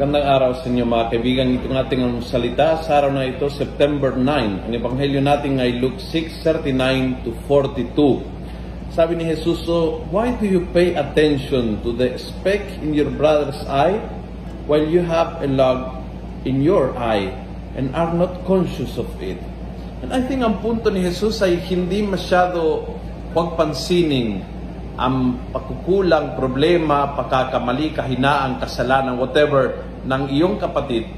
Magandang araw sa inyo mga kaibigan. Itong ating salita sa araw na ito, September 9. Ang ebanghelyo natin ay Luke 6:39 to 42. Sabi ni Jesus, so why do you pay attention to the speck in your brother's eye while you have a log in your eye and are not conscious of it? And I think ang punto ni Jesus ay hindi masyado pagpansinin ang pagkukulang, problema, pagkakamali, kahinaan, kasalanan, whatever, ng iyong kapatid,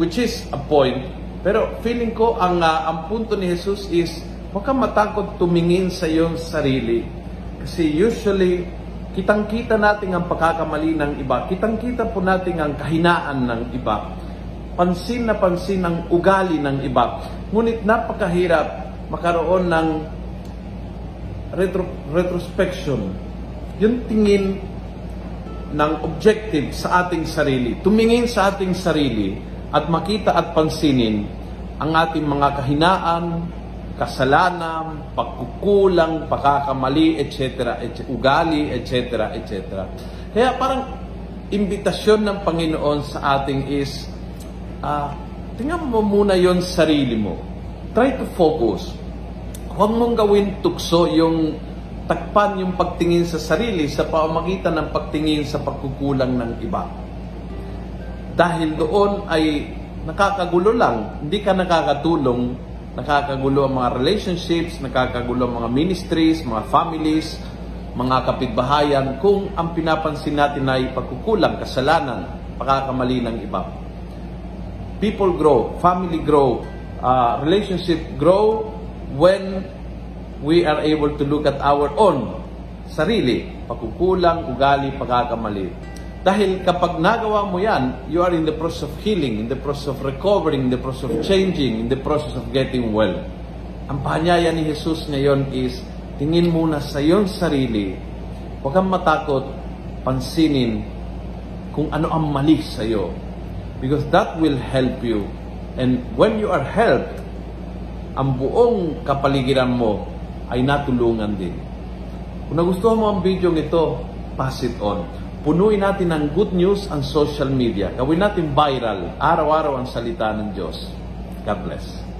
which is a point. Pero feeling ko, ang, uh, ang punto ni Jesus is, huwag kang matakot tumingin sa iyong sarili. Kasi usually, kitang-kita natin ang pagkakamali ng iba. Kitang-kita po natin ang kahinaan ng iba. Pansin na pansin ang ugali ng iba. Ngunit napakahirap makaroon ng retro, retrospection, yung tingin ng objective sa ating sarili. Tumingin sa ating sarili at makita at pansinin ang ating mga kahinaan, kasalanan, pagkukulang, pagkakamali, etc., etc., ugali, etc., etc. Kaya parang imbitasyon ng Panginoon sa ating is, uh, tingnan mo muna yon sarili mo. Try to focus Huwag mong gawin tukso yung takpan yung pagtingin sa sarili sa pamamagitan ng pagtingin sa pagkukulang ng iba. Dahil doon ay nakakagulo lang, hindi ka nakakatulong, nakakagulo ang mga relationships, nakakagulo ang mga ministries, mga families, mga kapitbahayan kung ang pinapansin natin ay pagkukulang, kasalanan, pagkakamali ng iba. People grow, family grow, uh, relationship grow when we are able to look at our own sarili, pagkukulang, ugali, pagkakamali. Dahil kapag nagawa mo yan, you are in the process of healing, in the process of recovering, in the process of changing, in the process of getting well. Ang panyaya ni Jesus ngayon is, tingin muna sa iyong sarili, huwag kang matakot, pansinin kung ano ang mali sa iyo. Because that will help you. And when you are helped, ang buong kapaligiran mo ay natulungan din. Kung nagustuhan mo ang video ito, pass it on. Punuin natin ng good news ang social media. Gawin natin viral, araw-araw ang salita ng Diyos. God bless.